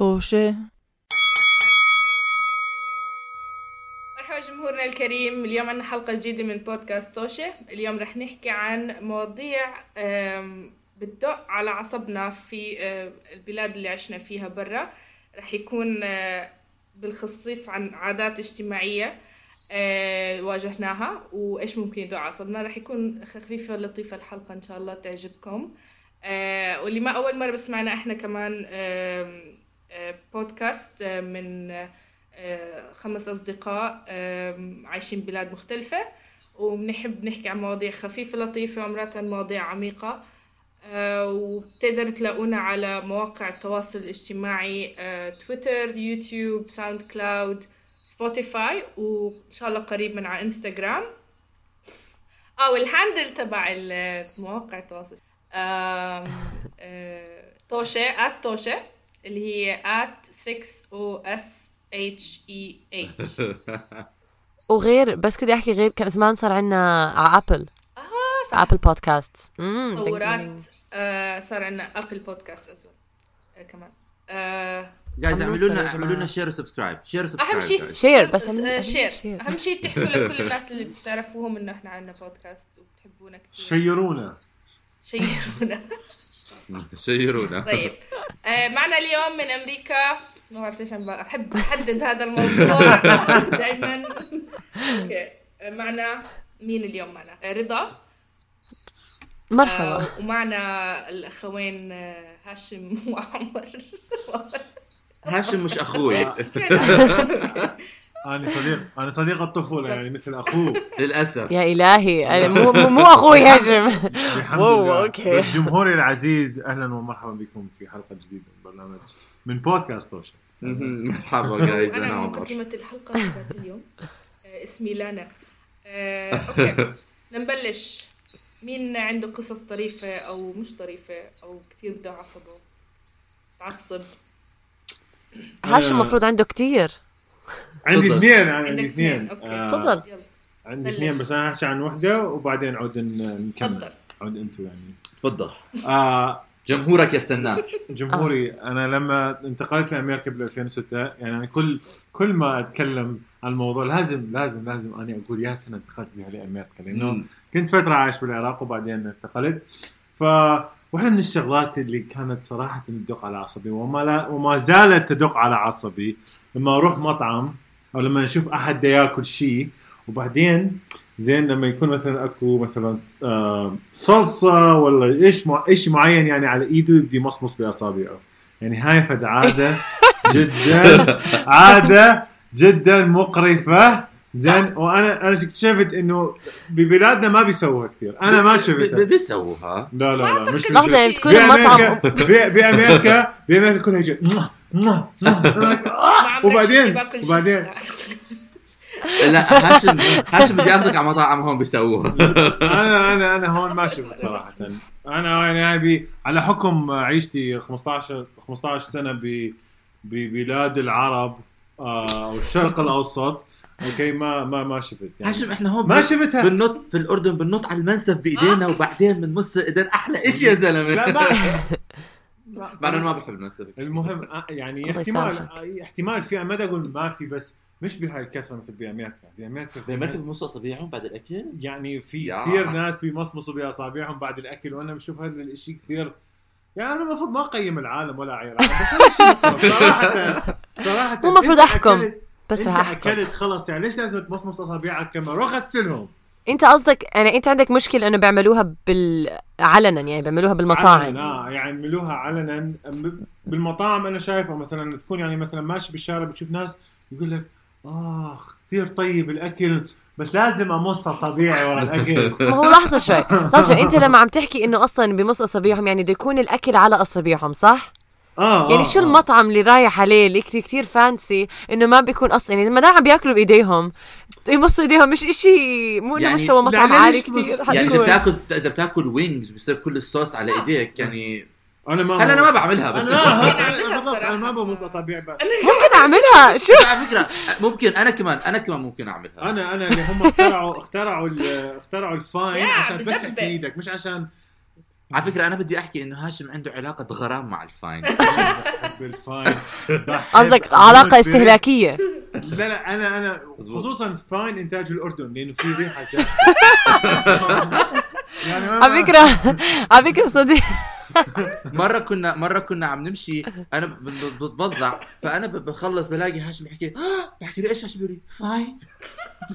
طوشة مرحبا جمهورنا الكريم اليوم عندنا حلقة جديدة من بودكاست توشة. اليوم رح نحكي عن مواضيع بتدق على عصبنا في البلاد اللي عشنا فيها برا. رح يكون بالخصيص عن عادات اجتماعية واجهناها وإيش ممكن يدق عصبنا. رح يكون خفيفة لطيفة الحلقة إن شاء الله تعجبكم. آه، واللي ما أول مرة بسمعنا إحنا كمان بودكاست آه، من آه، خمس أصدقاء عايشين بلاد مختلفة. وبنحب نحكي عن مواضيع خفيفة لطيفة ومرات مواضيع عميقة. آه، وبتقدر تلاقونا على مواقع التواصل الاجتماعي تويتر يوتيوب ساوند كلاود سبوتيفاي وإن شاء الله قريبا على انستغرام آه وال handle تبع مواقع التواصل. طوشة at طوشة. اللي هي at 6 o s h e h. وغير بس كنت أحكي غير كم زمان صار عندنا على ابل آه على صح ابل بودكاست امم تطورات آه صار عندنا ابل بودكاست as well آه كمان. آه جايز عملوا اعملوا لنا اعملوا. لنا share و subscribe share و subscribe أهم شيء. share، بس آه، share. أهم شيء تحكوا لكل الناس اللي بتعرفوهم إنه إحنا عندنا بودكاست وبتحبونا كثير شيرونا. شيرونا. شيرونا طيب. آه معنا اليوم من أمريكا. ما بعرف ليش عم بحب أحدد هذا الموضوع. دائما okay. آه، معنا مين اليوم معنا؟ آه، رضا. مرحبا. آه ومعنا الأخوين هاشم وعمر. هاشم مش أخوي. أنا صديق أنا صديق الطفولة يعني مثل اخوه للأسف. يا إلهي مو مو, أخوي هاشم الحمد لله. okay. بس جمهوري العزيز أهلا ومرحبا بكم في حلقة جديدة من برنامج من بودكاست توشة. مرحبا guys أنا عمر مقدمه الحلقة ذات اليوم. آه اسمي لانا. آه okay. نبلش. مين عنده قصص طريفة أو مش طريفة أو كثير بده عصبه تعصب. هاشم المفروض عنده كتير. عندي. اثنين أنا عندي اثنين. أوكي. آه، تفضل. يلا عندي. اثنين بس أنا أحكي عن وحده وبعدين عود نكمل. تفضل. عود أنتم يعني. تفضل. آه جمهورك يستناك. جمهوري أنا لما انتقلت لأمريكا بال 2006 يعني أنا كل كل ما أتكلم عن الموضوع لازم لازم لازم اني أقول يا سنة انتقلت بها لامريكا لأنه. كنت فترة عايش بالعراق وبعدين انتقلت. ف واحدة من الشغلات اللي كانت صراحة تدق على عصبي وما لا وما زالت تدق على عصبي لما أروح مطعم أو لما أشوف أحد دا يأكل شيء وبعدين زين لما يكون مثلا أكو مثلا آه صلصة ولا إيش مع إيش معين يعني على إيده يبدي يمصمص بأصابعه. يعني هاي فد عادة جدا عادة جدا مقرفة. زين وأنا أنا اكتشفت إنه ببلادنا ما بيسووها كثير. أنا ما شفتها. بيسووها؟ لا لا لا مش لحظة يعني شيء. تكون المطعم. بامريكا ب- بامريكا بأمريكا كلها موah. ما عمرك وبعدين- شيء وبعدين-. لا هاشم هاشم بدي اخذك على مطاعم هون بيسووها. أنا أنا أنا هون ما شفت صراحة. أنا يعني بي على حكم عيشتي 15 15 سنة ب ببلاد العرب آه، والشرق الأوسط أوكي ما ما ما شفت يعني. هاشم إحنا هون ما شفتها. بننط في الأردن بننط على المنسف بإيدينا وبعدين بنمص ايدين أحلى إيش يا زلمة. لا ما مع إنه ما بحب المنسف المهم آه، يعني احتمال. آه، احتمال في ما بدي أقول ما في بس مش بهاي الكثره مثل بامريكا بامريكا في أمريكا بمصوا اصابعهم بعد الأكل يعني في يا. كثير ناس بيمصمصوا باصابعهم بعد الأكل وأنا بشوف هذا الشيء كثير يعني أنا المفروض ما أقيم العالم ولا اعير العالم بس هذا الشيء. صراحة صراحة مو المفروض. أكلت- بس أحكم أكلت خلص يعني ليش لازم تمصمص أصابعك كمان روح غسلهم انت قصدك يعني انت عندك مشكلة انه بيعملوها بال علنا يعني بيعملوها بالمطاعم. علنا آه يعني يعملوها علنا. بالمطاعم أنا شايفه مثلا تكون يعني مثلا ماشي بالشارع بتشوف ناس يقول لك آخ كثير طيب الأكل بس لازم أمص أصابيعي ورا الأكل. ما هو لحظة شوي. لحظة شوي. انت لما عم تحكي إنه أصلا بمص اصابعهم يعني بده يكون الأكل على اصابعهم صح؟ آه يعني آه، شو آه. المطعم اللي رايح عليه اللي كثير fancy إنه ما بيكون أصلا يعني ما دام عم بياكلوا بإيديهم يمصوا إيديهم مش اشي مو إنه يعني- مستوى مطعم لا، عالي كثير يعني إذا. بتاكل إذا بتاكل وينجز بصير كل الصوص على إيديك يعني أنا ما هلا أنا ما بعملها بس أنا ممكن أنا ما. بمص أصابيعي بقى. ممكن أعملها شو على فكرة ممكن أنا كمان أنا كمان ممكن أعملها أنا أنا اللي هم اخترعوا اخترعوا ال- اخترعوا الفاين عشان تمسح في. إيدك مش عشان على فكرة أنا بدي أحكي إنه هاشم عنده علاقة غرام مع الفاين قصدك علاقة. استهلاكية لا لا أنا أنا. خصوصا فاين إنتاج الأردن لأنه في ريحة. يعني على فكرة على فكرة صديق مرة كنا مرة كنا عم نمشي أنا بتبضع فأنا بخلص بلاقي هاشم بحكي آه بحكي له إيش هاشم بيقول لي فاين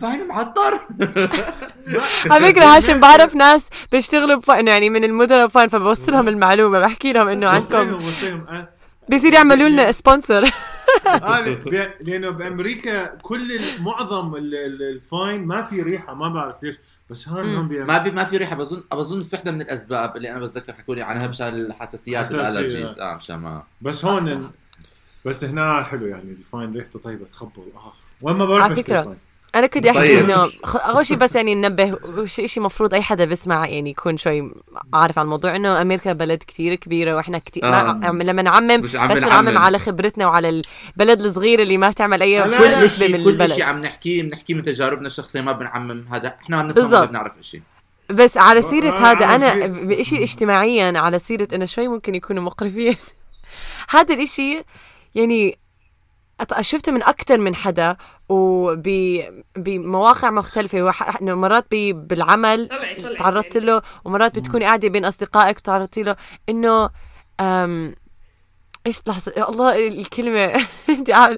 فاين معطر. على فكرة هاشم بعرف ناس بيشتغلوا بفاين يعني من المدن بفاين فبوصلهم المعلومة بحكي لهم إنه عندكم أنا- بيصير يعملوا لنا sponsor آه لأنه بأمريكا كل معظم ال- ال- الفاين ما في ريحة ما بعرف ليش. بس هون ما بي ما في ريحة. بظن بظن في وحدة من الأسباب اللي أنا بتذكر حكوا لي عنها مشان الحساسيات حساسية. وال allergies آه مشان ما بس هون بس هنا حلو يعني الفاين ريحته طيبة تخبل آخ. وين ما بروح على فاين. أنا كنت أحكي طيب. إنه خ- أول شيء بس يعني ننبه شيء شيء مفروض أي حدا بيسمع يعني يكون شوي عارف عن الموضوع إنه أمريكا بلد كتير كبيرة وإحنا كتير آه. ما لما نعمم مش عم بس. نعمم على خبرتنا وعلى البلد الصغير اللي ما بتعمل أي كل شيء كل شيء عم نحكيه بنحكيه من تجاربنا الشخصية ما بنعمم هذا إحنا ما بنفهم ولا بالضبط. بنعرف شيء بس على سيرة آه، هذا أنا بإشي اجتماعيا على سيرة إنه شوي ممكن يكونوا مقرفين هذا الإشي يعني شفته من أكثر من حدا وبمواقع مختلفة. وح- إنه مرات بي بالعمل طلعي- طلعي. تعرضت له ومرات بتكوني قاعدة بين أصدقائك تعرضتي له. إنه أم إيش لحظة يا الله الكلمة.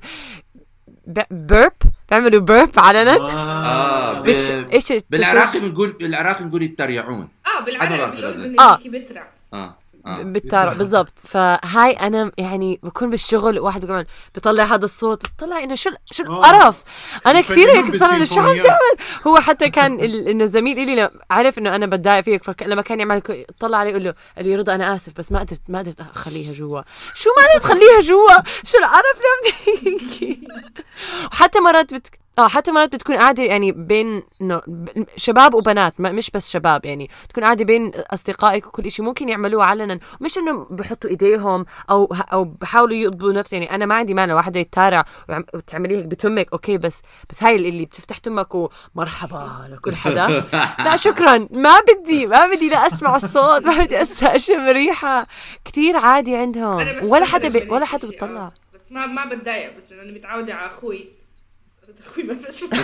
بيرب بيعملوا بيرب علنا؟ آه، ب- بتش... إيش بالعراقي بنقول بالعراقي بنقول يتريعون. آه بالعربي آه. بترع آه آه. بالتارة بالضبط. فهاي أنا يعني بكون بالشغل واحد بيقول بيطلع هذا الصوت بطلع إنه شو شو آه. القرف؟ أنا كثير هيك بطلع شو عم. تعمل؟ هو حتى كان إنه زميل إلي عرف إنه أنا بتضايق فيك فلما كان يعمل طلع علي يقول له قال لي رضا أنا آسف بس ما قدرت ما قدرت أخليها جوا. شو ما قدرت تخليها جوا؟ شو القرف اللي عم تحكي؟ وحتى مرات بت... آه حتى مرات بتكون قاعدة يعني بين شباب وبنات ما مش بس شباب يعني تكون قاعدة بين أصدقائك وكل شيء ممكن يعملوه علنا. مش إنه بحطوا إيديهم أو أو بحاولوا يقضوا نفس يعني أنا ما عندي مانع واحدة يتارع وتعمليه هيك بتمك أوكي بس بس هاي اللي بتفتح تمك ومرحبا لكل حدا. لا شكرا. ما بدي ما بدي لا أسمع الصوت ما بدي اشم ريحه كثير عادي عندهم. ولا حدا ولا حدا شيء، بيطلع. آه. بس ما ما بتضايق بس لأنه متعوده على أخوي. أخوي ما بسمع.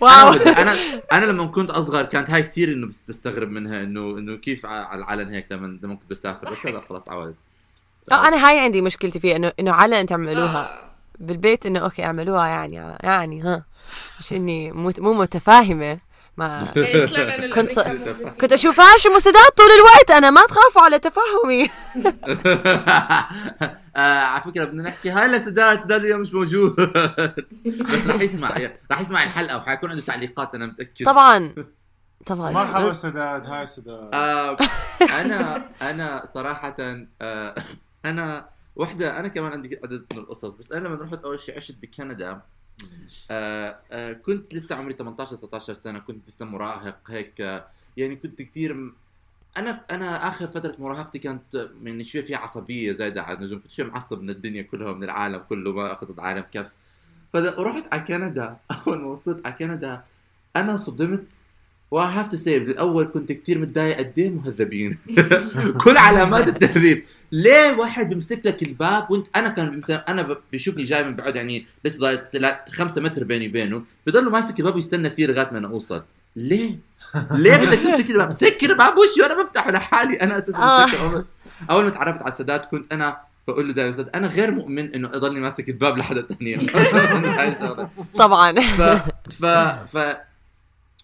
wow. أنا أنا لما كنت أصغر كانت هاي كتير إنه بس- بستغرب منها إنه إنه كيف على العلن هيك لما لما كنت بسافر. بس هذا خلاص تعودت آه أنا هاي عندي مشكلتي فيها انه إنه علن تعملوها آه. بالبيت إنه okay أعملوها يعني يعني ها. مش إني مو متفاهمة. ما كنت ص-. كنت أشوف هاشم وسداد طول الوقت. أنا ما تخافوا على تفهمي. آه على فكرة بدنا نحكي. هاي لسداد سداد اليوم مش موجود. بس رح يسمع رح يسمع الحلقة وحيكون عنده تعليقات أنا متأكد. طبعا. طبعا. مرحبا سداد. هاي سداد. آه أنا أنا صراحة آه أنا وحدة أنا كمان عندي عدد من القصص بس أنا لما رحت أول شيء عشت بكندا. آه آه كنت لسه عمري 18 19 سنة كنت لسه مراهق هيك آه يعني كنت كثير. أنا أنا آخر فترة مراهقتي كانت من شوي فيها عصبية زايدة على اللزوم كنت شوي معصب من الدنيا كلها ومن العالم كله ماخذ العالم كف فرحت على كندا أول ما وصلت على كندا أنا صدمت و have to say بالأول كنت كتير متضايق قد إيه مهذبين. كل علامات التهذيب. ليه واحد بيمسك لك الباب وانت أنا كان أنا ب- بيشوفني جاي من بعد يعني لسه ضايل تلا- خمسة متر بيني وبينه. بضل ماسك الباب ويستنى فيه لغاية ما أنا أوصل. ليه؟ ليه بدك تمسك الباب؟ سكر الباب وشي وأنا بفتحه لحالي أنا أساسا آه. اول ما تعرفت على السادات كنت أنا بقول له دائما أنا غير مؤمن إنه أضلني ماسك الباب لحدا ثاني. طبعا. ف ف ف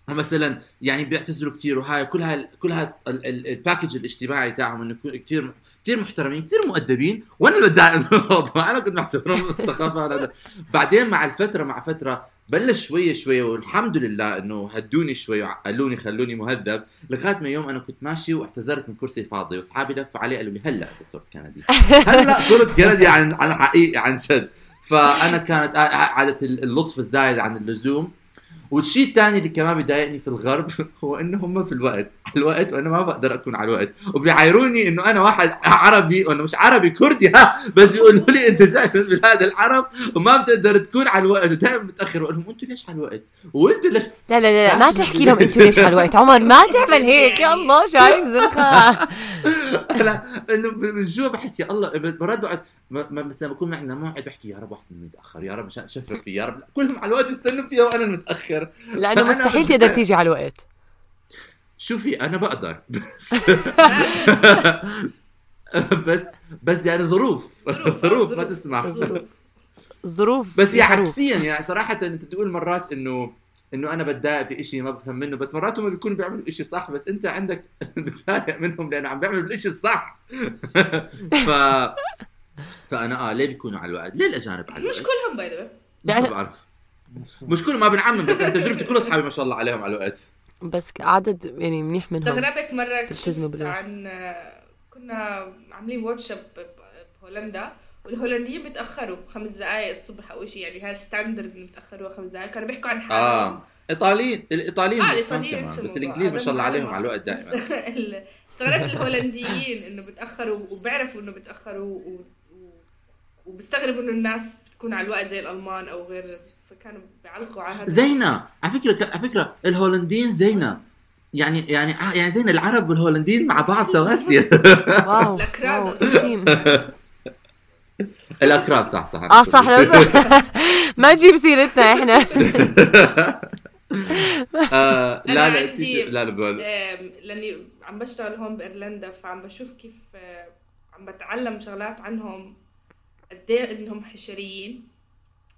مثلا يعني بيعتذروا كثير وهاي كل هاي كل هاي ال- ال- ال package الاجتماعي تاعهم إنه كثير كثير محترمين كثير مؤدبين وأنا اللي من الموضوع. أنا كنت محترم الثقافة هذا. بعدين مع الفترة مع فترة بلش شوية شوية والحمد لله إنه هدوني شوي وعقلوني خلوني مهذب لغاية ما يوم أنا كنت ماشي واعتذرت من كرسي فاضي وأصحابي لفوا علي قالوا لي هلأ انت صرت كندي. هلأ صرت كندي عن عن حقيقي عن شد فأنا كانت عادة اللطف الزايد عن اللزوم. والشيء الثاني اللي كمان بيضايقني في الغرب هو إنه هم في الوقت. الوقت وأنا ما بقدر أكون على الوقت. وبيعايروني إنه أنا واحد عربي وأنا مش عربي كردي ها. بس بيقولوا لي أنت جاي من بلاد العرب وما بتقدر تكون على الوقت. ودائما متأخر. بقول لهم أنتوا ليش على الوقت؟ وأنتوا ليش؟ لا لا لا, لا ما تحكي لهم أنتوا ليش على الوقت. عمر ما تعمل هيك. يا الله عايز زلخة لا إنه من جوا بحس يا الله مرات بقعد ما- ما- مثلا بكون معنا موعد بحكي يا رب واحد منهم يتاخر يا رب مشان شفر فيه يا رب. كلهم على الوقت يستنوا فيها وأنا المتأخر. لأنه مستحيل تقدر تيجي على الوقت. شوفي أنا بقدر بس بس بس يعني ظروف ظروف، ظروف ما. تسمح ظروف. بس هي ظروف. عكسيا يعني صراحة أنت بتقول مرات إنه إنه أنا بتضايق في إشي ما بفهم منه بس مرات هم بيكونوا بيعملوا إشي صح بس أنت عندك بتضايق منهم لأنه عم بيعملوا الإشي الصح ف فأنا آه ليه بيكونوا على الوقت؟ ليه الأجانب على الوقت؟ مش كلهم باي ذا ما يعني- بعرف مش كل ما بنعمم بس تجربتي كل أصحابي ما شاء الله عليهم على الوقت بس عدد يعني منيح منهم استغربت مرة شفت. عن كنا عاملين workshop بهولندا والهولنديين بيتأخروا خمس دقايق الصبح أو شيء يعني هاي standard إنه بيتأخروا خمس دقايق كانوا بيحكوا عن حالهم آه ايطاليين الإيطاليين بالإسبان الإيطاليين بس. الإنجليز ما شاء الله عليهم. على الوقت دائما ال- استغربت الهولنديين إنه بيتأخروا وبيعرفوا إنه بيتأخروا و... و... وبيستغربوا إنه الناس بتكون على الوقت زي الألمان أو غير فكانوا بيعلقوا على هذا زينا على فكرة على فكرة الهولنديين زينا يعني يعني آه، يعني زين العرب والهولنديين مع بعض سواسية. واو أظن. تيم. الأكراد صح صح. آه صح ما تجيب سيرتنا إحنا. آه لا لا عندي- لا لا لأني عم بشتغل هون بإيرلندا فعم بشوف كيف آه، عم بتعلم شغلات عنهم. قد إيه إنهم حشريين.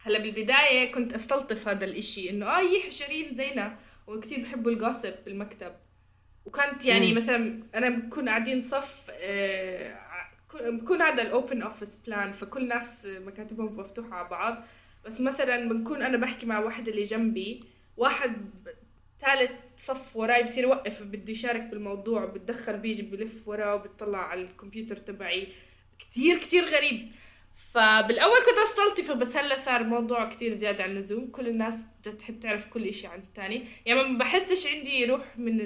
هلأ بالبداية كنت أستلطف هذا الإشي إنه آه يي حشريين زينا وكثير بحبوا ال gossip بالمكتب. وكانت يعني مم. مثلا أنا بكون قاعدين صف آه، بكون هذا ال open office plan فكل الناس مكاتبهم مفتوحة على بعض. بس مثلا بنكون أنا بحكي مع واحد اللي جنبي واحد ثالث صف وراي بصير يوقف بده يشارك بالموضوع بتدخل بيجي بلف وراه وبتطلع على الكمبيوتر تبعي. كتير كتير غريب. فبالأول كنت أستلطفة بس هلأ صار موضوع كتير زيادة عن اللزوم. كل الناس بدها تحب تعرف كل إشي عن الثاني يعني ما بحسش عندي روح من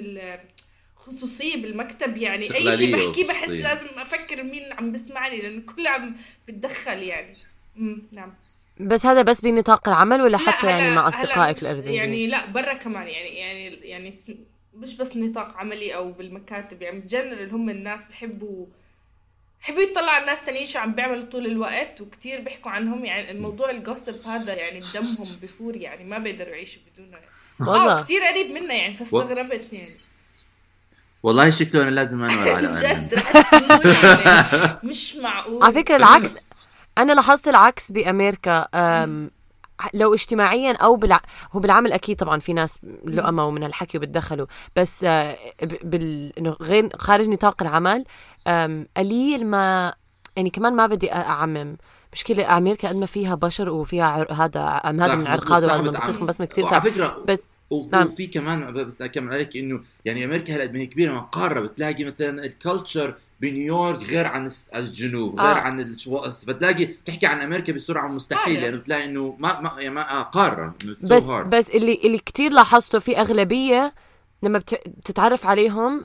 الخصوصيه بالمكتب. يعني أي شيء بحكيه بحس. لازم أفكر مين عم بسمعني لأنه كل عم بتدخل يعني. امم نعم. بس هذا بس بنطاق العمل ولا لا، حتى يعني مع أصدقائك الارذلين يعني لا برا كمان. يعني يعني يعني مش بس نطاق عملي أو بالمكاتب. يعني بجنرال هم الناس بحبوا بحبوا يطلعوا على الناس تانيين شو عم بيعملوا طول الوقت وكتير بيحكوا عنهم يعني الموضوع الجوسب هذا يعني بدمهم بفور يعني ما بيقدروا يعيشوا بدونه يعني. والله. آه كتير قريب منا يعني فاستغربت يعني. والله شكله أنا لازم انور على جد يعني. مش معقول. على فكرة العكس. أنا لاحظت العكس بأمريكا. أم لو اجتماعيا أو بالع... هو بالعمل أكيد طبعا في ناس لؤمة ومن الحكي وبتدخلوا بس آه، بال إنه غير خارج نطاق العمل قليل ما يعني كمان ما بدي أعمم مشكلة أمريكا قد ما فيها بشر وفيها عر... هذا هذا من مظبوط، عرقاد صح، وهذا من بتعمم. بطيخ بس كثير صعب فكرة بس و- نعم. وفي كمان بس أكمل عليك إنه يعني أمريكا هلأ قد ما هي كبيرة ما قارة بتلاقي مثلا الكالتشر بنيويورك غير عن الس- الجنوب غير آه. عن الشو... فتلاقي تحكي عن أمريكا بسرعة مستحيل قارة. لأنه بتلاقي إنه ما ما يعني ما آه قارة it's so بس. بس اللي اللي كثير لاحظته في أغلبية لما بت- بتتعرف عليهم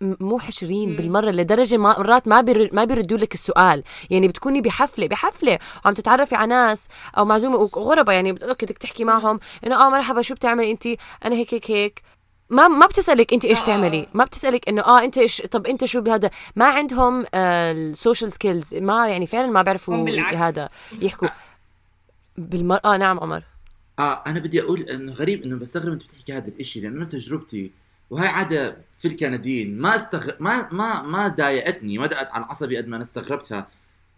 مو حشرين. بالمرة لدرجة ما مرات ما بير ما بيردوا لك السؤال يعني بتكوني بحفله بحفلة وعم تتعرفي على ناس أو معزومة وغرباء يعني أوكي بدك تحكي معهم إنه آه مرحبا شو بتعملي انت أنا هيك هيك هيك ما ما بتسألك انت إيش آه، آه. تعملي. ما بتسألك إنه آه انت إيش طب انت شو بهذا. ما عندهم ال social skills ما يعني فعلا ما بيعرفوا. هذا. يحكوا. بالمر آه نعم عمر. آه أنا بدي أقول انه غريب إنه بستغرب أنت بتحكي هذا الإشي لأنه أنا تجربتي وهي عادة في الكنديين ما استغ... ما ما ما ضايقتني ما دقت على عصبي قد ما أنا استغربتها.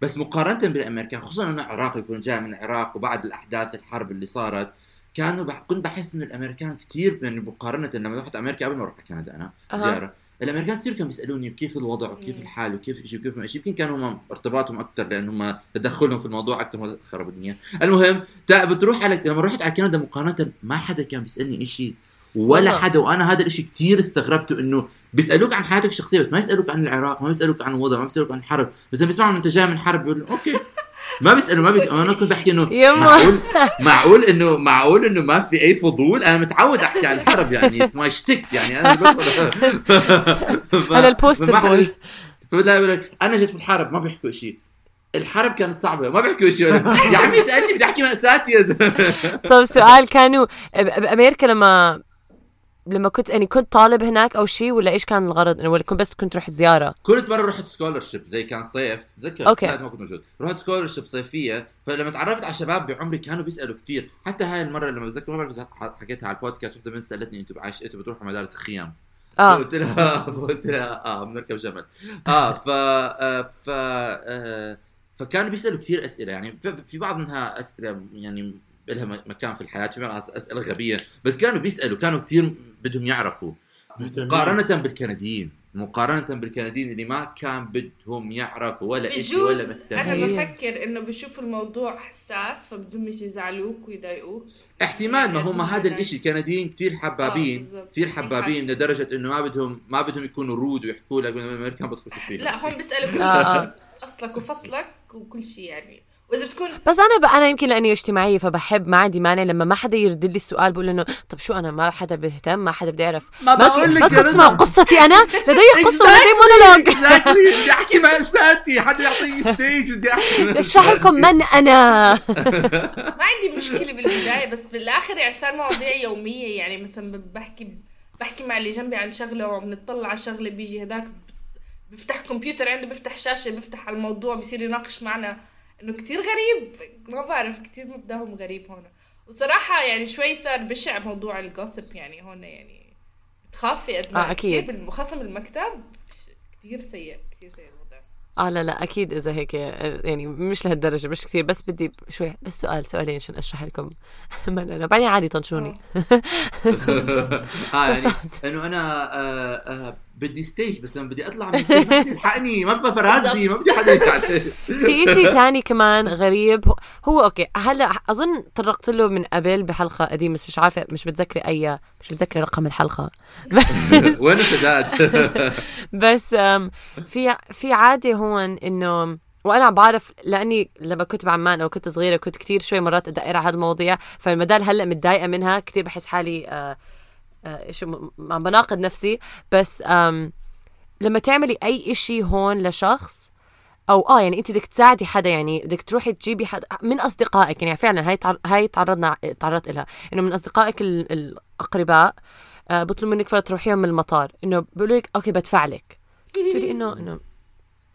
بس مقارنة بالأمريكان خصوصا إنه عراقي يكون جاي من العراق وبعد الأحداث الحرب اللي صارت. كانوا بح... كنت بحس إنه الأمريكان كثير يعني مقارنة لما رحت أمريكا قبل ما أروح على كندا أنا أها. زيارة الأمريكان كثير كانوا بيسألوني كيف الوضع وكيف. الحال وكيف شيء وكيف ما شيء يمكن كانوا هم ارتباطهم أكثر لأن هم تدخلهم في الموضوع أكثر ما خربوا الدنيا المهم تا بتروح على لما رحت على كندا مقارنة ما حدا كان بيسألني إشي ولا. حدا وأنا هذا الإشي كثير استغربته إنه بيسألوك عن حياتك الشخصية بس ما يسألوك عن العراق ما بيسالوك عن الوضع ما بيسالوك عن الحرب بس لما بيسمعوا أنت جاي من حرب بيقولوا okay ما بيسالوا ما بي... أنا كنت بحكي إنه. معقول معقول انه معقول إنه ما في أي فضول أنا متعود أحكي عن الحرب يعني it's my يعني أنا بدخل- ف- بوي. يقول لك أنا جيت في الحرب ما بيحكوا شيء الحرب كانت صعبة ما بيحكوا شيء يا عمي اسالني بدي أحكي زلمة. طب سؤال كانوا بامريكا لما لما كنت يعني كنت طالب هناك أو شيء ولا إيش كان الغرض؟ إنه ولا كنت بس كنت رحت زيارة؟ كنت مرة رحت scholarship زي كان صيف. تذكر؟ okay. لا ما كنت موجود. رحت scholarship صيفية. فلما تعرفت على شباب بعمري كانوا بيسألوا كثير حتى هاي المرة لما بتذكر ما بعرف حكيتها على البودكاست وحده من سألتني أنتم بعايش أنتم بتروحوا مدارس خيام آه. قلت لها قلت لها آه بنركب جمل آه ف آه ف آه فكانوا بيسألوا كثير أسئلة. يعني في بعض منها أسئلة يعني لها مكان في الحياة في بعض اسئله غبيه بس كانوا بيسألوا كانوا كثير بدهم يعرفوا. مقارنة بالكنديين مقارنة بالكنديين اللي ما كان بدهم يعرفوا ولا شيء ولا بجوز أنا. بفكر إنه بشوفوا الموضوع حساس فبدهم مش يزعلوك ويضايقوك احتمال ما هم هذا الإشي الكنديين كثير آه، حبابين بالضبط. كثير حبابين. لدرجة إنه ما بدهم ما بدهم يكونوا رود ويحكوا لك الامريكان بطفش فيهم لا هم بيسألوا كل آه، شيء آه. أصلك وفصلك وكل شيء يعني وإذا بتكون بس أنا ب... أنا يمكن لأني اجتماعية فبحب ما عندي مانع. لما ما حدا يرد لي السؤال بقول إنه طب شو أنا؟ ما حدا بيهتم ما حدا بده يعرف. ما بقول لك ما رضا. قصتي أنا؟ لدي قصة ولدي monologue exactly بدي أحكي مأساتي حدا يعطيني stage بدي أحكي. اشرح لكم من أنا. ما عندي مشكلة بالبداية بس بالآخر يعني صار مواضيع يومية. يعني مثلا بحكي بحكي مع اللي جنبي عن شغلة وبنطلع على شغلة بيجي هداك بيفتح كمبيوتر عنده بيفتح شاشة بيفتح على الموضوع بيصير يناقش معنا إنه كتير غريب. ما بعرف كتير مبداهم غريب هون. وصراحة يعني شوي صار بشع موضوع الجوسب يعني هون يعني بتخافي قد ما آه، أكيد. كتير خاصه بالمكتب كتير سيء كتير سيء الوضع. آه لا لا أكيد إذا هيك آه، يعني مش لهالدرجة مش كثير بس بدي شوي بس سؤال سؤالين عشان أشرح لكم من أنا. بعدين عادي طنشوني آه. يعني. إنه أنا آه آه بدي stage بس لما بدي أطلع من ال stage ما حدا يلحقني ما ببقى برازي ما بدي حدا في شيء تاني كمان غريب. هو- okay هلا أظن طرقت له من قبل بحلقة قديمة بس مش عارفة مش متذكرة أي مش متذكرة رقم الحلقة. بس وين سداد بس في في عادة هون إنه وأنا بعرف لأني لما كنت بعمان أو كنت صغيرة كنت كتير شوي مرات أدقر على هذه المواضيع فالمدال هلأ متضايقة منها كتير بحس حالي آه آه شو عم بناقض نفسي بس لما تعملي أي إشي هون لشخص أو آه يعني انت بدك تساعدي حدا يعني بدك تروحي تجيبي حدا من أصدقائك يعني فعلا هاي. هاي تعرضنا تعرضت لها إنه من أصدقائك ال... الأقرباء آه بطلبوا منك فتره تروحيهم من المطار إنه بيقولوا لك أوكي بدفع لك تقولي إنه إنه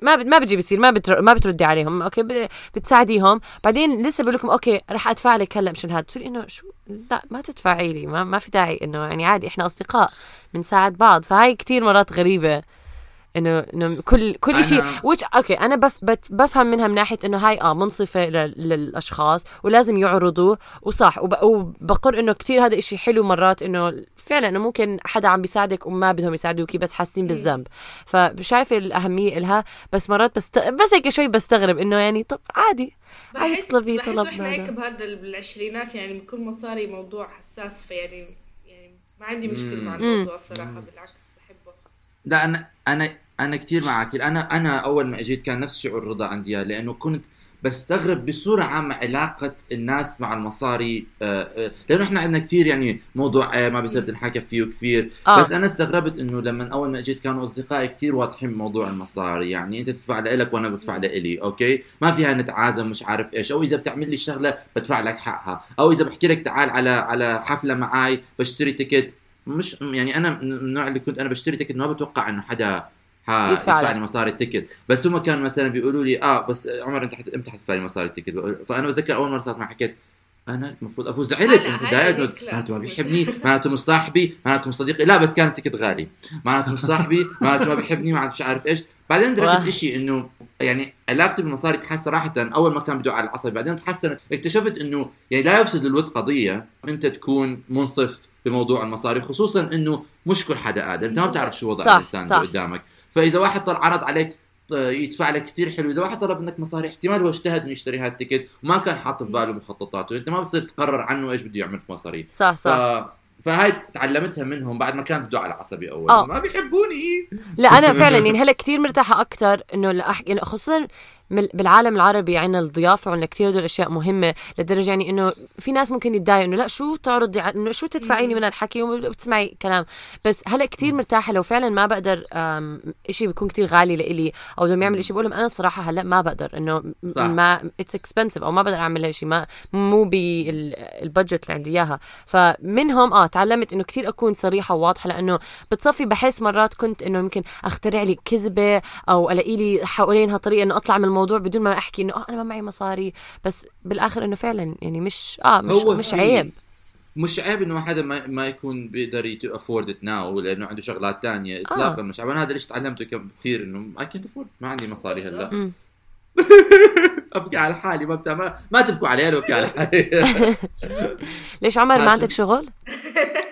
ما ما بتجي بيصير ما بتر... ما بتردي عليهم okay؟ ب... بتساعديهم. بعدين لسه بقول لكم okay رح أدفع لك هلأ مشان هذا تقولي إنه شو؟ لا ما تدفعي لي ما, ما في داعي إنه يعني عادي إحنا أصدقاء بنساعد بعض. فهاي كتير مرات غريبة. إنه إنه كل كل شيء أنا- وش okay أنا بف بت- بفهم منها من ناحية إنه هاي آه منصفة لل- للأشخاص ولازم يعرضوا وصح وب... وبقر إنه كتير هذا إشي حلو مرات إنه فعلا إنه ممكن حدا عم بيساعدك وما بدهم يساعدوكي بس حاسين بالذنب. فشايفة الأهمية إلها بس مرات بست... بس هيك شوي بستغرب إنه يعني طب عادي. عادي بحس تطلبي بحس طلب وإحنا هيك هذا. بهذا بالعشرينات يعني بكون مصاري موضوع حساس فيعني يعني ما عندي مشكلة مع. الموضوع صراحة بالعكس بحبه. لا أنا أنا أنا كثير معك. أنا أنا أول ما أجيت كان نفس شعور رضا عندي لأنه كنت بستغرب بصوره عامه علاقة الناس مع المصاري آه، آه، لأنه إحنا عندنا كثير يعني موضوع آه، ما بصير تنحكى فيه كثير آه. بس أنا استغربت إنه لما أول ما أجيت كانوا أصدقائي كثير واضحين بموضوع المصاري. يعني أنت تدفع لك وأنا بدفع لإلي أوكي؟ ما فيها نتعازم مش عارف إيش. أو إذا بتعمل لي شغلة بدفع لك حقها. أو إذا بحكي لك تعال على على حفلة معاي بشتري ticket. مش يعني أنا من النوع اللي كنت أنا بشتري ticket ما بتوقع إنه حدا يدفع. لي مصاري ال ticket. بس هم كانوا مثلا بيقولوا لي آه بس عمر أنت حت... إمتى حتدفع لي مصاري ال ticket. فأنا بتذكر أول مرة صارت معي حكيت أنا المفروض أفوز زعلت أنت هيك لا. معناته ما بيحبني معناته مش صاحبي معناته مش صديقي. لا بس كان ال ticket غالي. معناته مش صاحبي معناته ما بيحبني معناته مش عارف إيش. بعدين. أدركت إشي إنه يعني علاقتي بالمصاري تحسن صراحة. أول ما كان بدو على العصب بعدين تحسنت. اكتشفت إنه يعني لا يفسد للود قضية أنت تكون منصف بموضوع المصاري خصوصا إنه مش كل حدا قادر. أنت ما بتعرف شو وضع الإنسان. اللي قدامك. فإذا واحد طلع عرض عليك آه، يدفع لك كثير حلو إذا واحد طلب منك مصاري احتمال هو اجتهد إنه يشتري هذا التيكت وما كان حاط في باله مخططاته. أنت ما بصير تقرر عنه إيش بده يعمل في مصاري. صح ف... صح فهاي تعلمتها منهم بعد ما كان بدو على عصبي أول. آه. ما بيحبوني. لا أنا فعلا يعني هلأ كثير مرتاحة أكثر إنه احكي إنه خصوصا بالعالم العربي عنا الضيافة وعنا كثير هدول الأشياء مهمة لدرجة يعني إنه في ناس ممكن يتضايقوا إنه لا شو تعرضي إنه شو تدفعيني من الحكي وبتسمعي كلام. بس هلأ كثير مرتاحة لو فعلا ما بقدر إشي بيكون كثير غالي لإلي أو بدهم يعمل إشي بقول لهم أنا صراحة هلأ ما بقدر إنه. ما it's expensive أو ما بقدر أعمل هالشي ما مو بال budget اللي عندي إياها. فمنهم آه تعلمت إنه كثير أكون صريحة وواضحة لأنه بتصفي بحس مرات كنت إنه يمكن أخترع لي كذبة أو ألاقي لي حوالينها طريقه إنه أطلع من الموضوع بدون ما أحكي إنه آه أنا ما معي مصاري بس بالآخر إنه فعلا يعني مش آه مش هو مش عيب. مش عيب إنه حدا ما, ما يكون بيقدر افورد ات ناو لأنه عنده شغلات تانية اطلاقا مش عيب. أنا هذا ليش تعلمته كثير إنه اي كنت افورد ما عندي مصاري هلأ. ابكي على حالي ما بتاع ما, ما تبكوا علي أنا ببكي على حالي ليش عمر ما. عندك شغل؟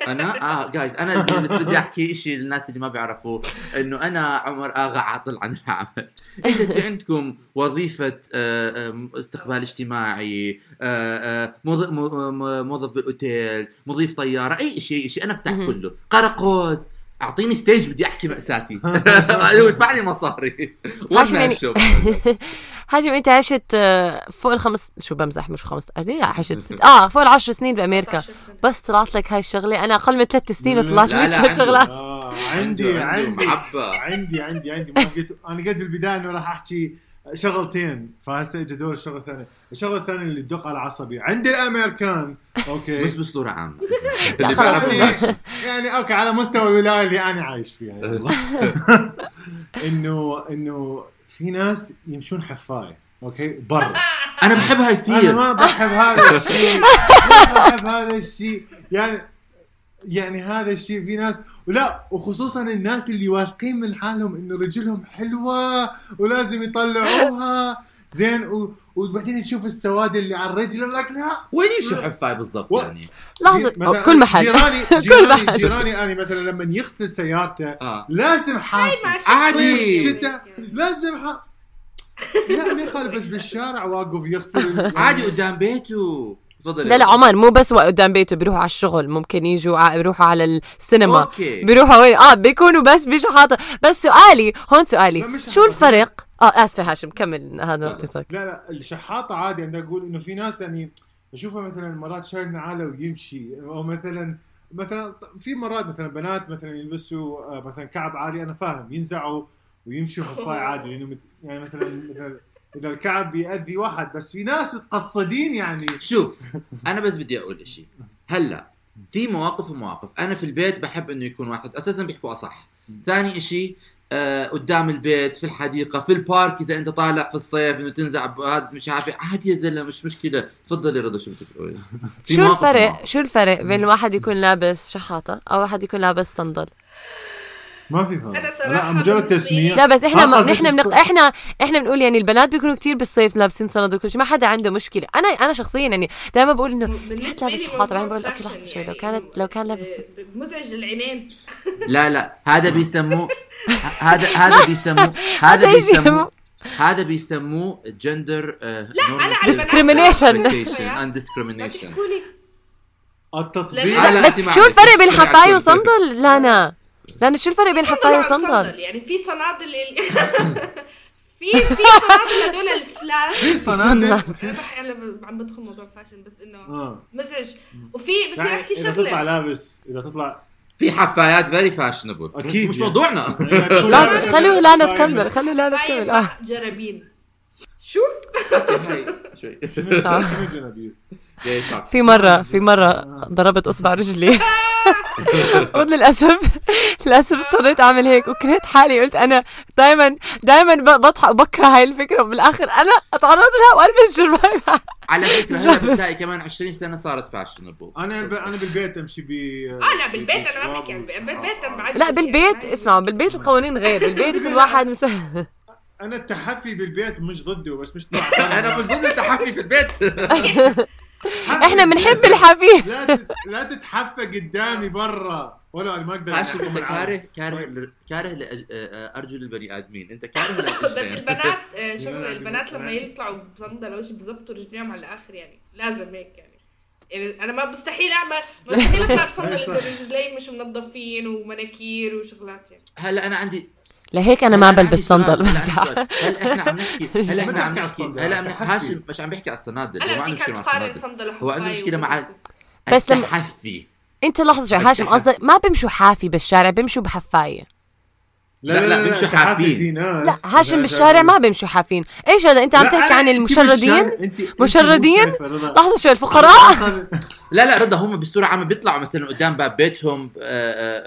أنا آه جايز أنا بدي أحكي شيء للناس اللي ما بيعرفوا إنه أنا عمر آغا عاطل عن العمل إذا في عندكم وظيفة آه، استقبال اجتماعي آه، آه، موظف مو- مو- موظف بالأوتيل مضيف طيارة أي شيء شيء أنا بتاع. كله قرقوز أعطيني stage بدي أحكي مأساتي. ادفع لي مصاري. هاشم وين يعني- هاجم أنت عشت آه، فوق الخمس شو بمزح؟ مش خمس إيه؟ عشت ست آه فوق العشر سنين بأمريكا. 13 سنة. بس طلعت لك هاي الشغلة. أنا أقل من ثلاث سنين وطلعت لك عنده. شغلات عندي عندي. عندي. عندي عندي أنا قلت بالبدايه إنه راح أحكي شغلتين فهسه اجى دور الشغله الثانية، الشغله الثانية اللي تدق على عصبي. عندي الأمريكان. okay. بس بصوره عامه اللي يعني. يعني okay على مستوى الولاية اللي أنا عايش فيها. يعني. إنه إنه في ناس يمشون حفاية. okay؟ برا. أنا بحبها أنا كثير ما بحب هذا الشيء. ما بحب هذا الشيء. يعني يعني هذا الشيء في ناس ولا وخصوصا الناس اللي واثقين من حالهم إنه رجلهم حلوة ولازم يطلعوها. زين و... وبعدين نشوف السواد اللي على الرجل يقول لك لا. وين يمشوا حفاي بالضبط و- يعني؟ لحظة كل محل. جيراني جيراني محل. جيراني أنا مثلا لما يغسل سيارته آه. لازم حافي مع عادي. شتاء لازم ح... لا ما يخالف بس بالشارع واقف يغسل. يعني عادي قدام بيته. تفضل لا لا عمر مو بس وقت قدام بيته بيروحوا على الشغل ممكن يجوا ع- بيروحوا على السينما. أوكي. بيروحوا وين؟ آه بيكونوا بس بيجوا حاطة. بس سؤالي هون سؤالي. شو حاطة، الفرق؟ آه آسفة هاشم كمل هذا نقطتك لا لا الشحاطه عادي أنا أقول إنه في ناس يعني اشوفها مثلا مرات شايل نعالة ويمشي أو مثلا مثلا في مرات مثلا بنات مثلا يلبسوا آه، مثلا كعب عالي أنا فاهم ينزعوا ويمشوا حفاي عادي لأنه مت- يعني مثلا مثلا اذا الكعب بيأذي واحد بس في ناس متقصدين يعني. شوف أنا بس بدي أقول شيء هلأ في مواقف ومواقف. أنا في البيت بحب إنه يكون واحد أساسا بيحكوا أصح. ثاني شيء آه قدام البيت في الحديقة في البارك إذا أنت طالع في الصيف إنه تنزع هذا مش عارف عادي يا زلمة مش مشكلة. تفضلي رضا شو بدك تقولي في شو الفرق. شو الفرق بين الواحد يكون لابس شحاطة أو واحد يكون لابس صندل؟ ما في فرق. أنا صراحة لا مجرد تسمية. لا بس إحنا ما نحن بنق... إحنا إحنا بنقول يعني البنات بيكونوا كتير بالصيف لابسين صندل وكل شيء ما حدا عنده مشكلة. أنا أنا شخصيا يعني دائما بقول إنه بالنسبة لابس شحاطة، بعدين بقول أوكي، فاشن لحظة شوي، لو يعني كانت- لو كان لابس- آه، مزعج للعينين لا لا هذا بيسموه هذا هذا بيسموه هذا بيسموه هذا بيسموه جندر لا أنا على discrimination. تحكوا لي التطبيق لا، لا، بس شو الفرق بين الكل. وصندل؟ لانا لانا شو الفرق بين عن وصندل. صندل، يعني في صنادل ال- في في صنادل هدول الفلاش في صنادل. أنا عم بدخل موضوع فاشن بس إنه آه. مزعج. وفي بس يعني احكي إذا تطلع شغلة. لابس إذا تطلع في حفايات فيري فاشنبل أكيد مش يعني. موضوعنا. لا خلوا لانا تكمل لانا مع آه. جرابين. شو؟ هاي شوي؟ في مرة في مرة ضربت أصبع رجلي. وللاسف للأسف اضطريت أعمل هيك وكرهت حالي قلت أنا دائما دائما بضحك بكره هاي الفكرة وبالآخر أنا أتعرض لها وألبس جربايب على فكرة هلا بتلاقي كمان 20 سنة صارت فاشنبل. أنا ب... أنا بالبيت أمشي ب آه لا بالبيت أنا ما بحكي بالبيت لا بالبيت اسمعوا بالبيت القوانين غير بالبيت كل واحد مس... أنا التحفي بالبيت مش ضده بس مش أنا مش ضد التحفي في البيت. إحنا بنحب الحفيف لا تت- لا تتحفى قدامي برا ولا أنا ما أقدر هاشم أنت كاره. كاره كاره لأج- آه، ارجل البني آدمين أنت كاره بس. البنات آه، شغله لا، البنات لما. يطلعوا بصندل أو شيء بظبطوا رجليهم على الآخر يعني لازم هيك يعني يعني أنا ما مستحيل اعمل مستحيل أطلع بصندل إذا رجلي مش منظفين ومناكير وشغلات يعني هلا أنا عندي لهيك أنا ما بلبس صندل سؤال. هلا إحنا عم نحكي هلا إحنا عم نحكي هلا عم نحكي. تحفي. هاشم مش عم بيحكي على الصنادل هو هلا عنده مشكله كان مع صندل هو عنده مشكلة مع. بس لما- التحفي أنت لحظة شوي هاشم قصدك ما بيمشوا حافي بالشارع بيمشوا بحفاية. لا، لا، بيمشوا تحفي حافين. في ناس. لا هاشم بالشارع ما بيمشوا حافين إيش هذا؟ أنت عم لا، تحكي عن المشردين؟ مشردين؟ لحظة شوي الفقراء. لا لا رضا هم بصورة عامة بيطلعوا مثلا قدام باب بيتهم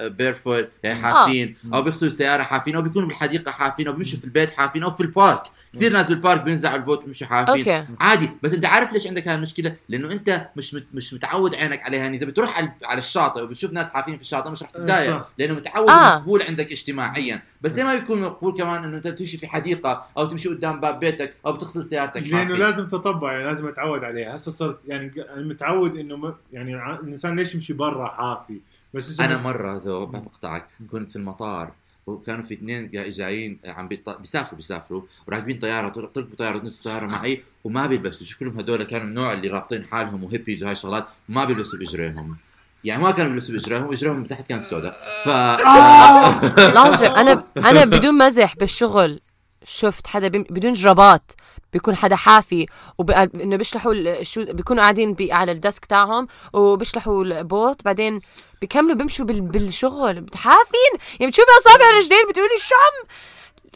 barefoot يعني حافين أو بيغسلوا السياره حافين أو بيكونوا بالحديقة حافين أو بيمشوا في البيت حافين أو في ال park كثير ناس بال park بينزعوا البوت بيمشوا حافين okay. عادي بس أنت عارف ليش عندك هاي المشكلة لأنه أنت مش مت مش متعود عينك عليها يعني إذا بتروح على على الشاطئ وبتشوف ناس حافين في الشاطئ مش رح تتضايق. لأنه متعود آه. آه. مقبول عندك اجتماعيا بس ليه ما بيكون مقبول كمان إنه أنت بتمشي في حديقة أو تمشي قدام باب بيتك أو بتغسل سيارتك لأنه. لازم تطبع يعني لازم أتعود عليها هسه صرت يعني متعود إنه يعني الإنسان ليش يمشي برا حافي؟ بس أنا مرة ذو بقطعك كنت في المطار وكانوا في اثنين جا- جايين عم بيط... بيسافروا بيسافروا وراكبين طيارة طل- طلبوا طياره نزلوا طيارة معي وما بيلبسوا شكلهم هدول كانوا من النوع اللي رابطين حالهم وهيبيز وهاي الشغلات ما بيلبسوا بإجريهم. يعني ما كانوا بيلبسوا بإجريهم اجريهم من تحت كانت سوداء. ف لحظة شوي أنا أنا بدون مزح بالشغل شفت حدا بدون جرابات. بيكون حدا حافي وب... إنه بيشلحوا شو بيكونوا قاعدين بي... على ال desk تاعهم وبيشلحوا البوت. بعدين بيكملوا بيمشوا بال... بالشغل. حافين؟ يعني بتشوفي أصابع رجلين بتقولي شو عم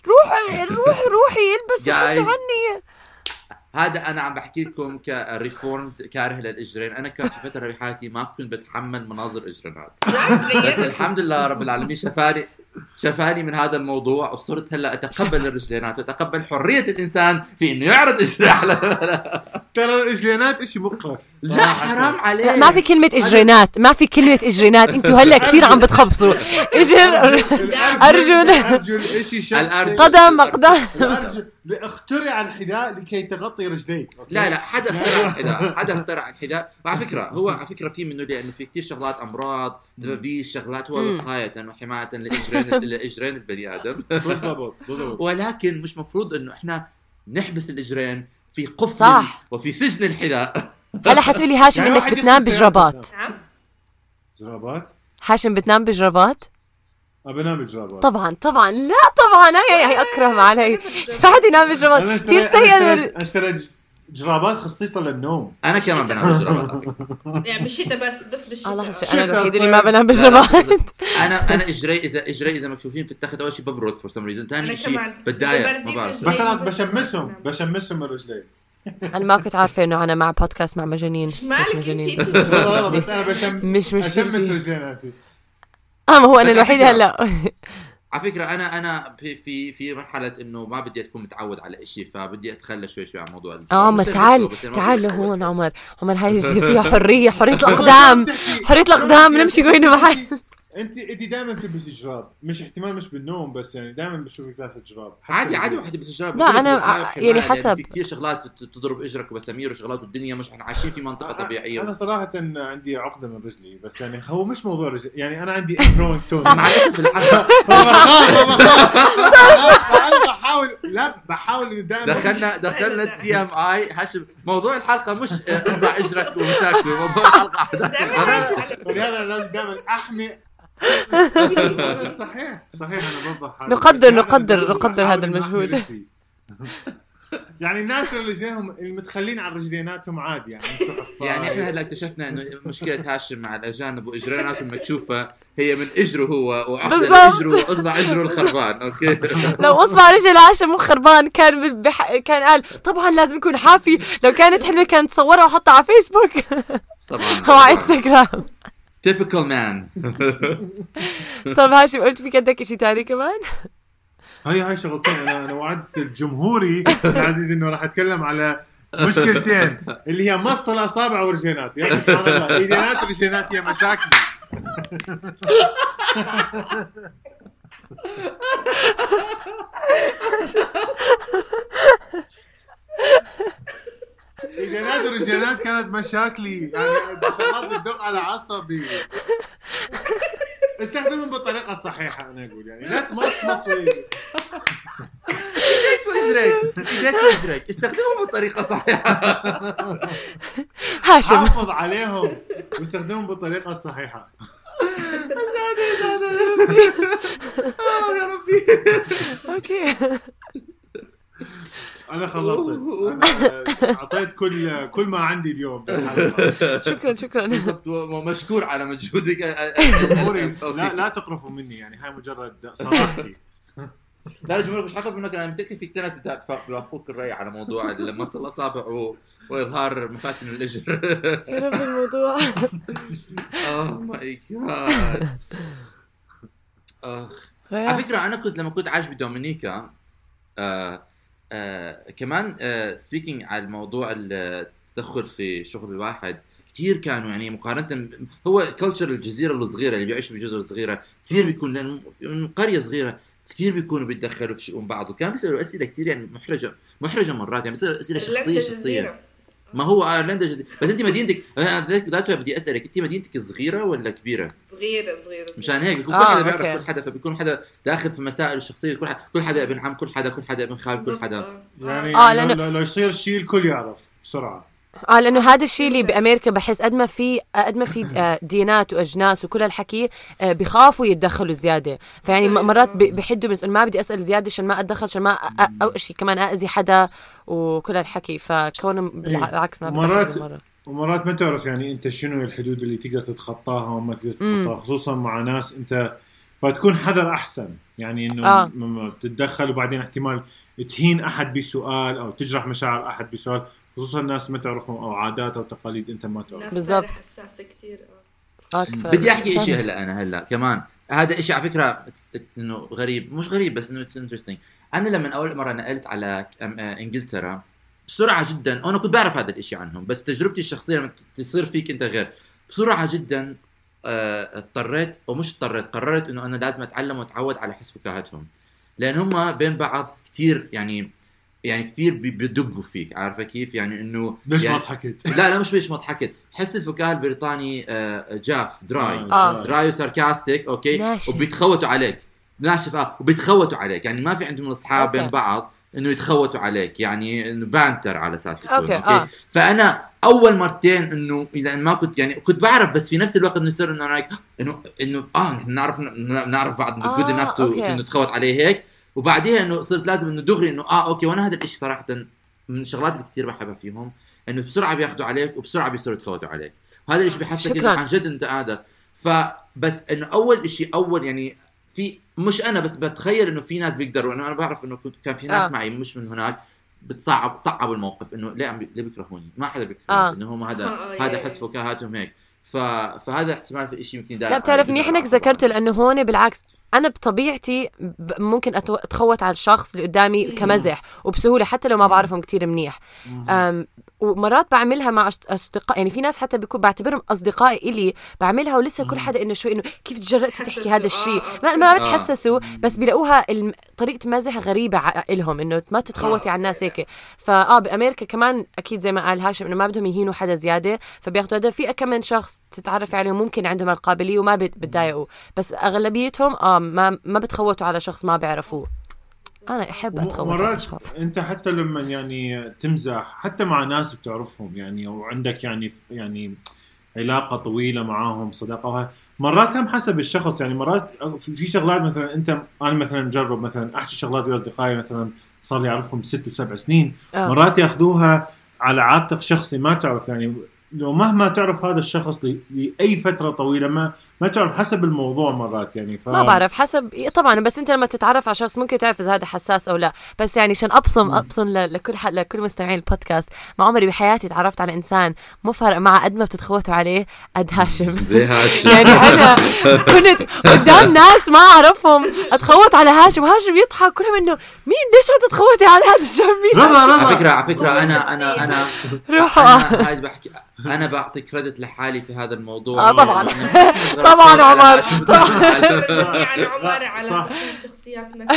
روحي روحي روحي البسوا عني هذا أنا عم بحكي لكم ك reformed كاره للإجرين. أنا كانت في فترة بحياتي ما كنت بتحمل مناظر إجرينات. بس الحمد لله رب العالمين شفاني شفاني من هذا الموضوع وصرت هلا أتقبل الرجلينات واتقبل حرية الإنسان في إنه يعرض اجري على ترى الرجلينات شيء مقرف لا. حرام عليك لا ما في كلمة إجرينات ما في كلمة إجرينات إنتوا هلا كثير عم بتخبصوا اجر أرجل. الأرجل شيء. قدم أقدام الارجل اخترع الحذاء لكي تغطي رجليك؟ لا لا حدا اخترع الحذاء حدا اخترع الحذاء. وعلى فكرة هو على فكرة في منه لأنه في كثير شغلات أمراض دبابيس شغلات هو. وقاية وحمايه لاجرين لإجرين البني آدم. بالضبط بالضبط. ولكن مش مفروض إنه إحنا نحبس الإجرين في قفل صح. وفي سجن الحذاء. هلا حتقولي هاشم يعني إنك بتنام بجرابات. سيارته. نعم. جرابات؟ هاشم بتنام بجرابات؟ بنام بجرابات طبعا طبعا. لا طبعا. هي هي اكرم علي. شو حد ينام اشتريت- كثير سيء. أنا اشتريت جرابات خصيصه للنوم. أنا كمان بنام بجرابات فكرة. يعني بالشتاء بس بس بالشتاء الله. أنا شتا الوحيده اللي. ما بنام بجرابات. أنا أنا اجري اذا اجري إذا مكشوفين في التخت اول شيء ببرد for some reason أنا ثاني شيء. بتضايق ما بعرف. بس أنا بشمسهم. بشمسهم من رجلي. أنا ما كنت عارفة إنه أنا مع بودكاست مع مجانين. إيش مالك مجانين. بس أنا بشم مش مش أشمس رجليناتي آه ما هو أنا فكرة- هلا على فكرة أنا أنا في في في مرحلة إنه ما بدي أكون متعود على شيء فبدي أتخلى شوي شوي عن موضوع. آه لأنه تعال تعال. لهون عمر عمر هاي فيها حرية حرية الأقدام حرية الأقدام نمشي وين محل انت انت دائما تلبسي جراب مش احتمال مش بالنوم بس يعني دائما بشوفك لابسه جراب عادي عادي. واحد بتجرب لا، أنا يعني حسب. في كثير شغلات تضرب إجرك ومسامير وشغلات والدنيا مش إحنا عايشين في منطقة طبيعية. أنا صراحة عندي عقدة من رجلي بس يعني هو مش موضوع رجلي يعني أنا عندي ingrowing toenail مع الاسف الحلقة أنا بحاول لا بحاول دائما. دخلنا دخلنا التي ام اي هاشم موضوع الحلقة مش إصبع إجرك ومشاكله موضوع الحلقة على ولهذا لازم دائما أحمي صحيح صحيح أنا بوضح حالي. نقدر- نقدر- نقدر هذا المجهود. يعني الناس اللي رجليهم المتخلين عن رجليناتهم عادي يعني. يعني إحنا هلا اكتشفنا إنه مشكلة هاشم مع الأجانب واجريناتهم المكشوفة هي من إجره هو بالضبط. لاجره وأصبع إجره الخربان okay لو أصبع رجل هاشم مو خربان كان بح... كان قال طبعا لازم يكون حافي لو كانت حلوة كانت تصورها وحطها على فيسبوك طبعا أو على إنستغرام typical man طب هاشم قلت في عندك شيء ثاني كمان؟ هاي هاي شغلتين. أنا أنا وعدت الجمهوري العزيز إنه راح أتكلم على مشكلتين اللي هي مص الاصابع ورجينات. يا سبحان الله. إيدينات ورجينات هي مشاكلي ايدينات ورجينات كانت مشاكلي يعني شغلات بتدق على عصبي. استخدمهم بالطريقة الصحيحة أنا أقول يعني لا تمص مص وإيدك. إيديك وإجريك إيديك وإجريك. استخدمهم بالطريقة صحيحه هاشم. حافظ عليهم واستخدمهم بالطريقة الصحيحة. آه يا ربي. أوكي أنا خلصت أنا اعطيت كل كل ما عندي اليوم. شكرا شكرا. ومشكور على مجهودك. لا لا تقرفوا مني يعني هاي مجرد صراحتي. لا الجمهور مش حاخذ منك أنا متأكد في كثير ناس بيوافقوك الرأي على موضوع مص الأصابع. وإظهار مفاتن الإجر. يا رب الموضوع. oh my god أخ. على فكرة أنا كنت لما كنت عايش بدومينيكا آه آه كمان آه speaking على الموضوع التدخل في شغل الواحد كثير كانوا يعني مقارنة هو culture الجزيرة الصغيرة اللي بيعيشوا بجزر صغيرة كثير بيكون من قرية صغيرة كثير بيكونوا بيتدخلوا في شؤون بعض وكان بيسألوا أسئلة كثير يعني محرجة محرجة مرات يعني بيسألوا أسئلة شخصية شخصيه. ما هو ايرلندا جزيره بس انت مدينتك ذاتس بدي أسألك انت مدينتك صغيرة ولا كبيرة؟ صغيرة صغيرة صغيرة. مشان هيك بيكون آه، كل حدا بيعرف. كل حدا فبيكون حدا داخل في مسائل الشخصية كل حدا كل حدا ابن عم كل حدا كل حدا ابن خال كل حدا آه. يعني آه، لو, لو يصير شيء الكل يعرف بسرعة آه لأنه هذا الشيء اللي بأمريكا بحس قد ما في قد ما في آه، ديانات وأجناس وكل هالحكي آه، بيخافوا يتدخلوا زيادة فيعني م- مرات بي- بحدوا من ما بدي أسأل زيادة عشان ما أتدخل عشان ما أو شيء كمان اذي حدا وكل هالحكي فكون بالعكس ما مرات- مرة. ومرات ما تعرف يعني أنت شنو الحدود اللي تقدر تتخطاها وما تقدر. تتخطاها خصوصا مع ناس أنت فتكون حذر أحسن يعني إنه آه. لما تتدخل وبعدين احتمال تهين أحد بسؤال أو تجرح مشاعر أحد بسؤال خصوصا الناس ما تعرفهم أو عادات أو تقاليد أنت ما تعرف. ناس بالضبط. صار حساسة كثير كفاية. بدي أحكي شيء هلأ أنا هلأ كمان. هذا شيء على فكرة إنه غريب. مش غريب بس إنه interesting أنا لما أول مرة نقلت على أم- آه، إنجلترا بسرعة جدا أنا كنت بعرف هذا الشيء عنهم بس تجربتي الشخصية لما تصير فيك أنت غير. بسرعة جدا آه، اضطريت ومش اضطريت قررت إنه أنا لازم أتعلم وأتعود على حس فكاهتهم. لأن هم بين بعض كثير يعني يعني كثير بدقوا فيك عارفة كيف يعني إنه ليش يعني ما ضحكت؟ لا لا مش ليش ما ضحكت حس الفكاهه البريطاني آه، جاف dry آه. dry و sarcastic okay ناشف. وبيتخوتوا عليك ناشف آه وبيتخوتوا عليك يعني ما في عندهم okay. بين بعض إنه يتخوتوا عليك يعني إنه banter على أساس يكون okay، okay, آه. فأنا أول مرتين إنه إذا ما كنت يعني كنت بعرف بس في نفس الوقت إنه يصير انه إنه إنه آه نحن نعرف نعرف بعض انه good enough okay. انه تخوت عليه هيك وبعديها إنه صرت لازم إنه دغري إنه آه okay وأنا هذا الشيء صراحة من الشغلات اللي كثير بحبها فيهم إنه بسرعة بياخذوا عليك وبسرعة بيصيروا يتخوتوا عليك وهذا الشيء بحسك. إنه عن جد أنت قادر فبس إنه أول شيء أول يعني في مش أنا بس بتخيل إنه في ناس بيقدروا إنه أنا بعرف إنه كنت كان في ناس آه. معي مش من هناك بتصعب صعب الموقف إنه ليه عم بي... ليه بيكرهوني ما حدا بيكرهني آه. إنه هم هذا آه، هذا حس فكاهاتهم هيك ف... فهذا احتمال في شيء يمكن لا بتعرف منيح إنك ذكرته لأنه هون بالعكس أنا بطبيعتي ممكن أتو- أتخوت على الشخص اللي قدامي كمزح وبسهولة حتى لو ما بعرفهم كتير منيح. ومرات بعملها مع أصدقاء يعني في ناس حتى بيكون بعتبرهم أصدقائي إلي بعملها ولسه كل حدا إنه شوي إنه كيف تجرأت تحكي هذا آه، الشيء آه، ما, ما آه. بتحسسوا بس بيلاقوها طريقة مزح غريبة إلهم إنه ما تتخوتي على الناس هيك. فآه بأمريكا كمان أكيد زي ما قال هاشم إنه ما بدهم يهينوا حدا زيادة فبياخذوا هذا. في كم من شخص تتعرفي عليهم ممكن عندهم القابلية وما بت- بتضايقوا بس أغلبيتهم آه ما ما بتخوتوا على شخص ما بيعرفوه. أنا أحب اتخوت على مرات اشخاص أنت حتى لما يعني تمزح حتى مع ناس بتعرفهم يعني أو عندك يعني يعني علاقة طويلة معاهم صداقة وهي مرات هم حسب الشخص. يعني مرات في شغلات مثلا أنت أنا مثلا جرب مثلا أحكي شغلات ويا أصدقائي مثلا صار لي أعرفهم ست وسبع سنين. آه. مرات ياخذوها على عاتق شخصي ما تعرف يعني لو مهما تعرف هذا الشخص لأي فترة طويلة ما ما تعرف حسب الموضوع مرات يعني ف... ما بعرف حسب طبعا بس أنت لما تتعرف على شخص ممكن تعرف إذا هذا حساس أو لا. بس يعني عشان أبصم أبصم ل- لكل حد لكل مستمعين البودكاست ما عمري بحياتي تعرفت على إنسان مو فارق معه قد ما بتتخوتوا عليه قد هاشم. زي هاشم. يعني أنا كنت قدام ناس ما أعرفهم أتخوت على هاشم. وهاشم يضحك كلهم إنه مين؟ ليش عم تتخوتي على هذا الشاب؟ مين؟ رضا على فكرة على فكرة أنا. أنا أنا روحوا أنا هاي بحكي أنا بعطي كريدت لحالي في هذا الموضوع. آه، طبعاً. طبعاً عمر. يعني عمر على شخصياتنا.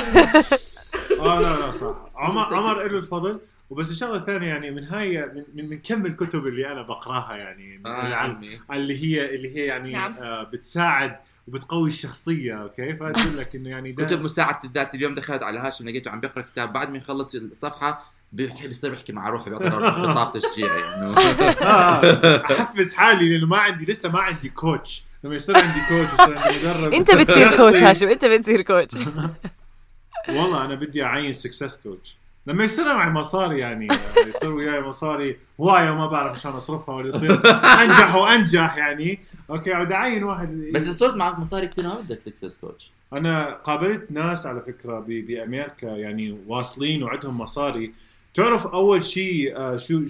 آه لا لا صح. عمر عمر له الفضل. وبس الشغلة الثانية يعني من هاي من, من, من كم الكتب اللي أنا بقراها يعني من آه، العلم. اللي هي اللي هي يعني نعم. آه بتساعد وبتقوي الشخصية أوكي؟ فتقول لك إنه يعني كتب مساعدة الذات. اليوم دخلت على هاشم لقيته عم بيقرأ كتاب. بعد ما يخلص الصفحة بيحب يصير بيحكي مع روحي بقرا خطاب تشجيعي. انه آه أحفز حالي لأنه ما عندي لسه ما عندي coach لما يصير عندي coach يصير عندي مدرب انت بتصير coach. هاشم انت بتصير coach والله أنا بدي أعين success coach لما يصير معي مصاري يعني يصير وياي مصاري هواية وما بعرف شلون أصرفها ولا يصير. أنجح وأنجح يعني. okay اقعد أعين واحد. بس إذا صرت معك مصاري كثير ما بدك success coach أنا قابلت ناس على فكرة ب- بأمريكا يعني واصلين وعندهم مصاري. تعرف أول شيء آه، شو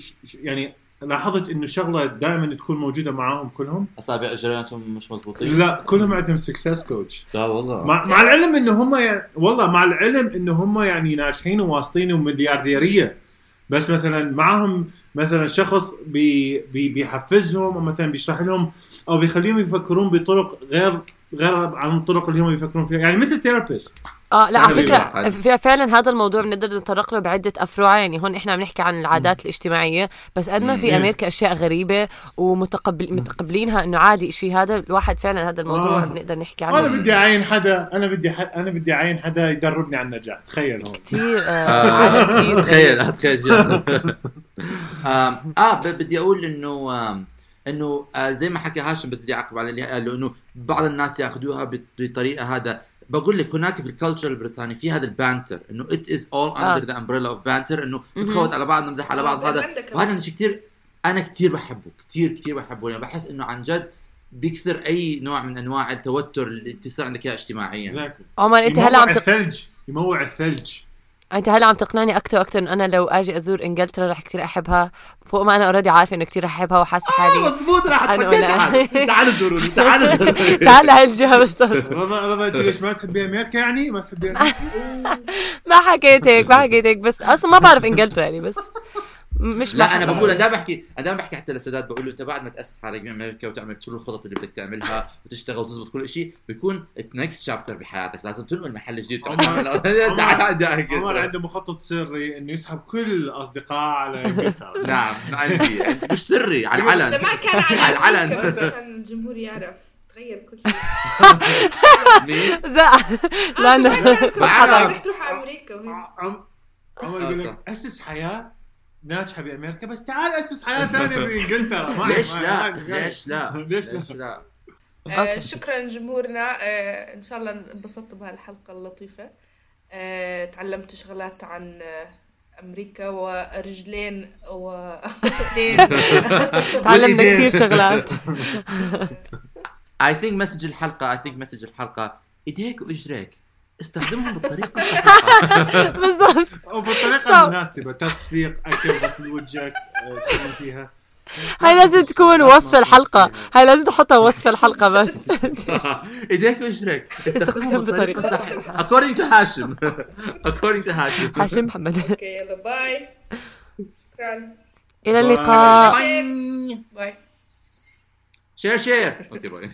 يعني لاحظت إنه شغلة دائما تكون موجودة معاهم كلهم؟ أصابع اجرياتهم مش مضبوطين. لا كلهم عندهم success coach لا والله. مع, مع العلم إنه هم يعني والله مع العلم إنه هم يعني ناجحين وواصلين ومليارديرية. بس مثلا معهم مثلا شخص بي بي بيحفزهم أو مثلا بيشرح لهم أو بيخليهم يفكرون بطرق غير غير عن الطرق اللي هم يفكرون فيها. يعني مثل therapist آه لا على فكرة فعلا هذا الموضوع بنقدر نتطرق له بعدة افرع يعني هون إحنا عم نحكي عن العادات الاجتماعية بس قد ما في مم. أمريكا أشياء غريبة ومتقبل متقبلينها إنه عادي شيء هذا الواحد فعلا هذا الموضوع آه. بنقدر نحكي أنا عنه بدي أعين حدا أنا بدي ح... أنا بدي أعين حدا يدربني على النجاح. تخيل هون. كثير آه آه، كتير تخيل. تخيل آه ب- بدي أقول إنه إنه آه، زي ما حكى هاشم بس بدي أعقب على اللي قاله إنه بعض الناس ياخذوها بط- بطريقة هذا بقول لك هناك في ال culture البريطاني في هذا ال banter إنه it is all. under the umbrella of banter إنه. نتخوت على بعض نمزح على بعض آه، هذا عندك كمان. وهذا شيء كثير أنا كثير بحبه كثير كثير بحبه يعني بحس إنه عن جد بيكسر أي نوع من أنواع التوتر اللي تصير عندك اياه اجتماعيا Exactly. عمر أنت هلا عم تق... الثلج يموع الثلج أنت هلا عم تقنعني أكثر وأكثر انه أنا لو آجي أزور إنجلترا رح كثير أحبها. فوق ما أنا already عارفة إنه كثير رح أحبها وحاسة آه حالي. مضبوط راح أنا تفكر ولا- تعال. تعال زوروني تعال زوروني. تعال لهي الجهه بالضبط. رضا رضا انت ليش ما تحبي أمريكا يعني؟ ما تحبي أمريكا ما حكيت هيك ما حكيت هيك بس أصلا ما بعرف إنجلترا يعني بس. مش لا أنا. بقول أنا دائما بحكي أنا دائما بحكي حتى لسادات بقول له أنت بعد ما تأسس حالك بامريكا وتعمل كل الخطط اللي بدك تعملها وتشتغل وتزبط كل شيء بيكون النكست شابتر بحياتك لازم تنقل محل جديد عمر- عنده مخطط سري إنه يسحب كل اصدقائه على إنجلترا نعم عندي. مش سري على العلن زمان كان على العلن. بس عشان الجمهور يعرف تغير كل شيء مين؟ لا لا أنا كان كل بعرف. تروح على أمريكا عمر آه، يقول. لك أسس حياة ناجحه بامريكا بس تعال أسس حياة ثانية بانجلترا ما- ليش لا؟ ليش لا؟ ليش لا؟ ليش لا؟ آه أوكي. شكرا لجمهورنا آه إن شاء الله انبسطتوا بهالحلقة اللطيفة آه تعلمتوا شغلات عن أمريكا ورجلين ودين تعلمنا. كثير شغلات I think message الحلقة I think message الحلقة إيديك وإجريك استخدمهم بالطريقة الصحيحة. بالضبط. وبالطريقه. المناسبة تصفيق أكل غسل وجهك آه، تسوي فيها. هاي لازم تكون وصف الحلقة. هاي لازم تحطها وصف الحلقة بس. إيديك واجريك استخدمهم بالطريقة بطريقة الصحيحة. according to هاشم according to هاشم هاشم محمد. أوكي يلا باي شكرا إلى اللقاء. باي share share أوكي باي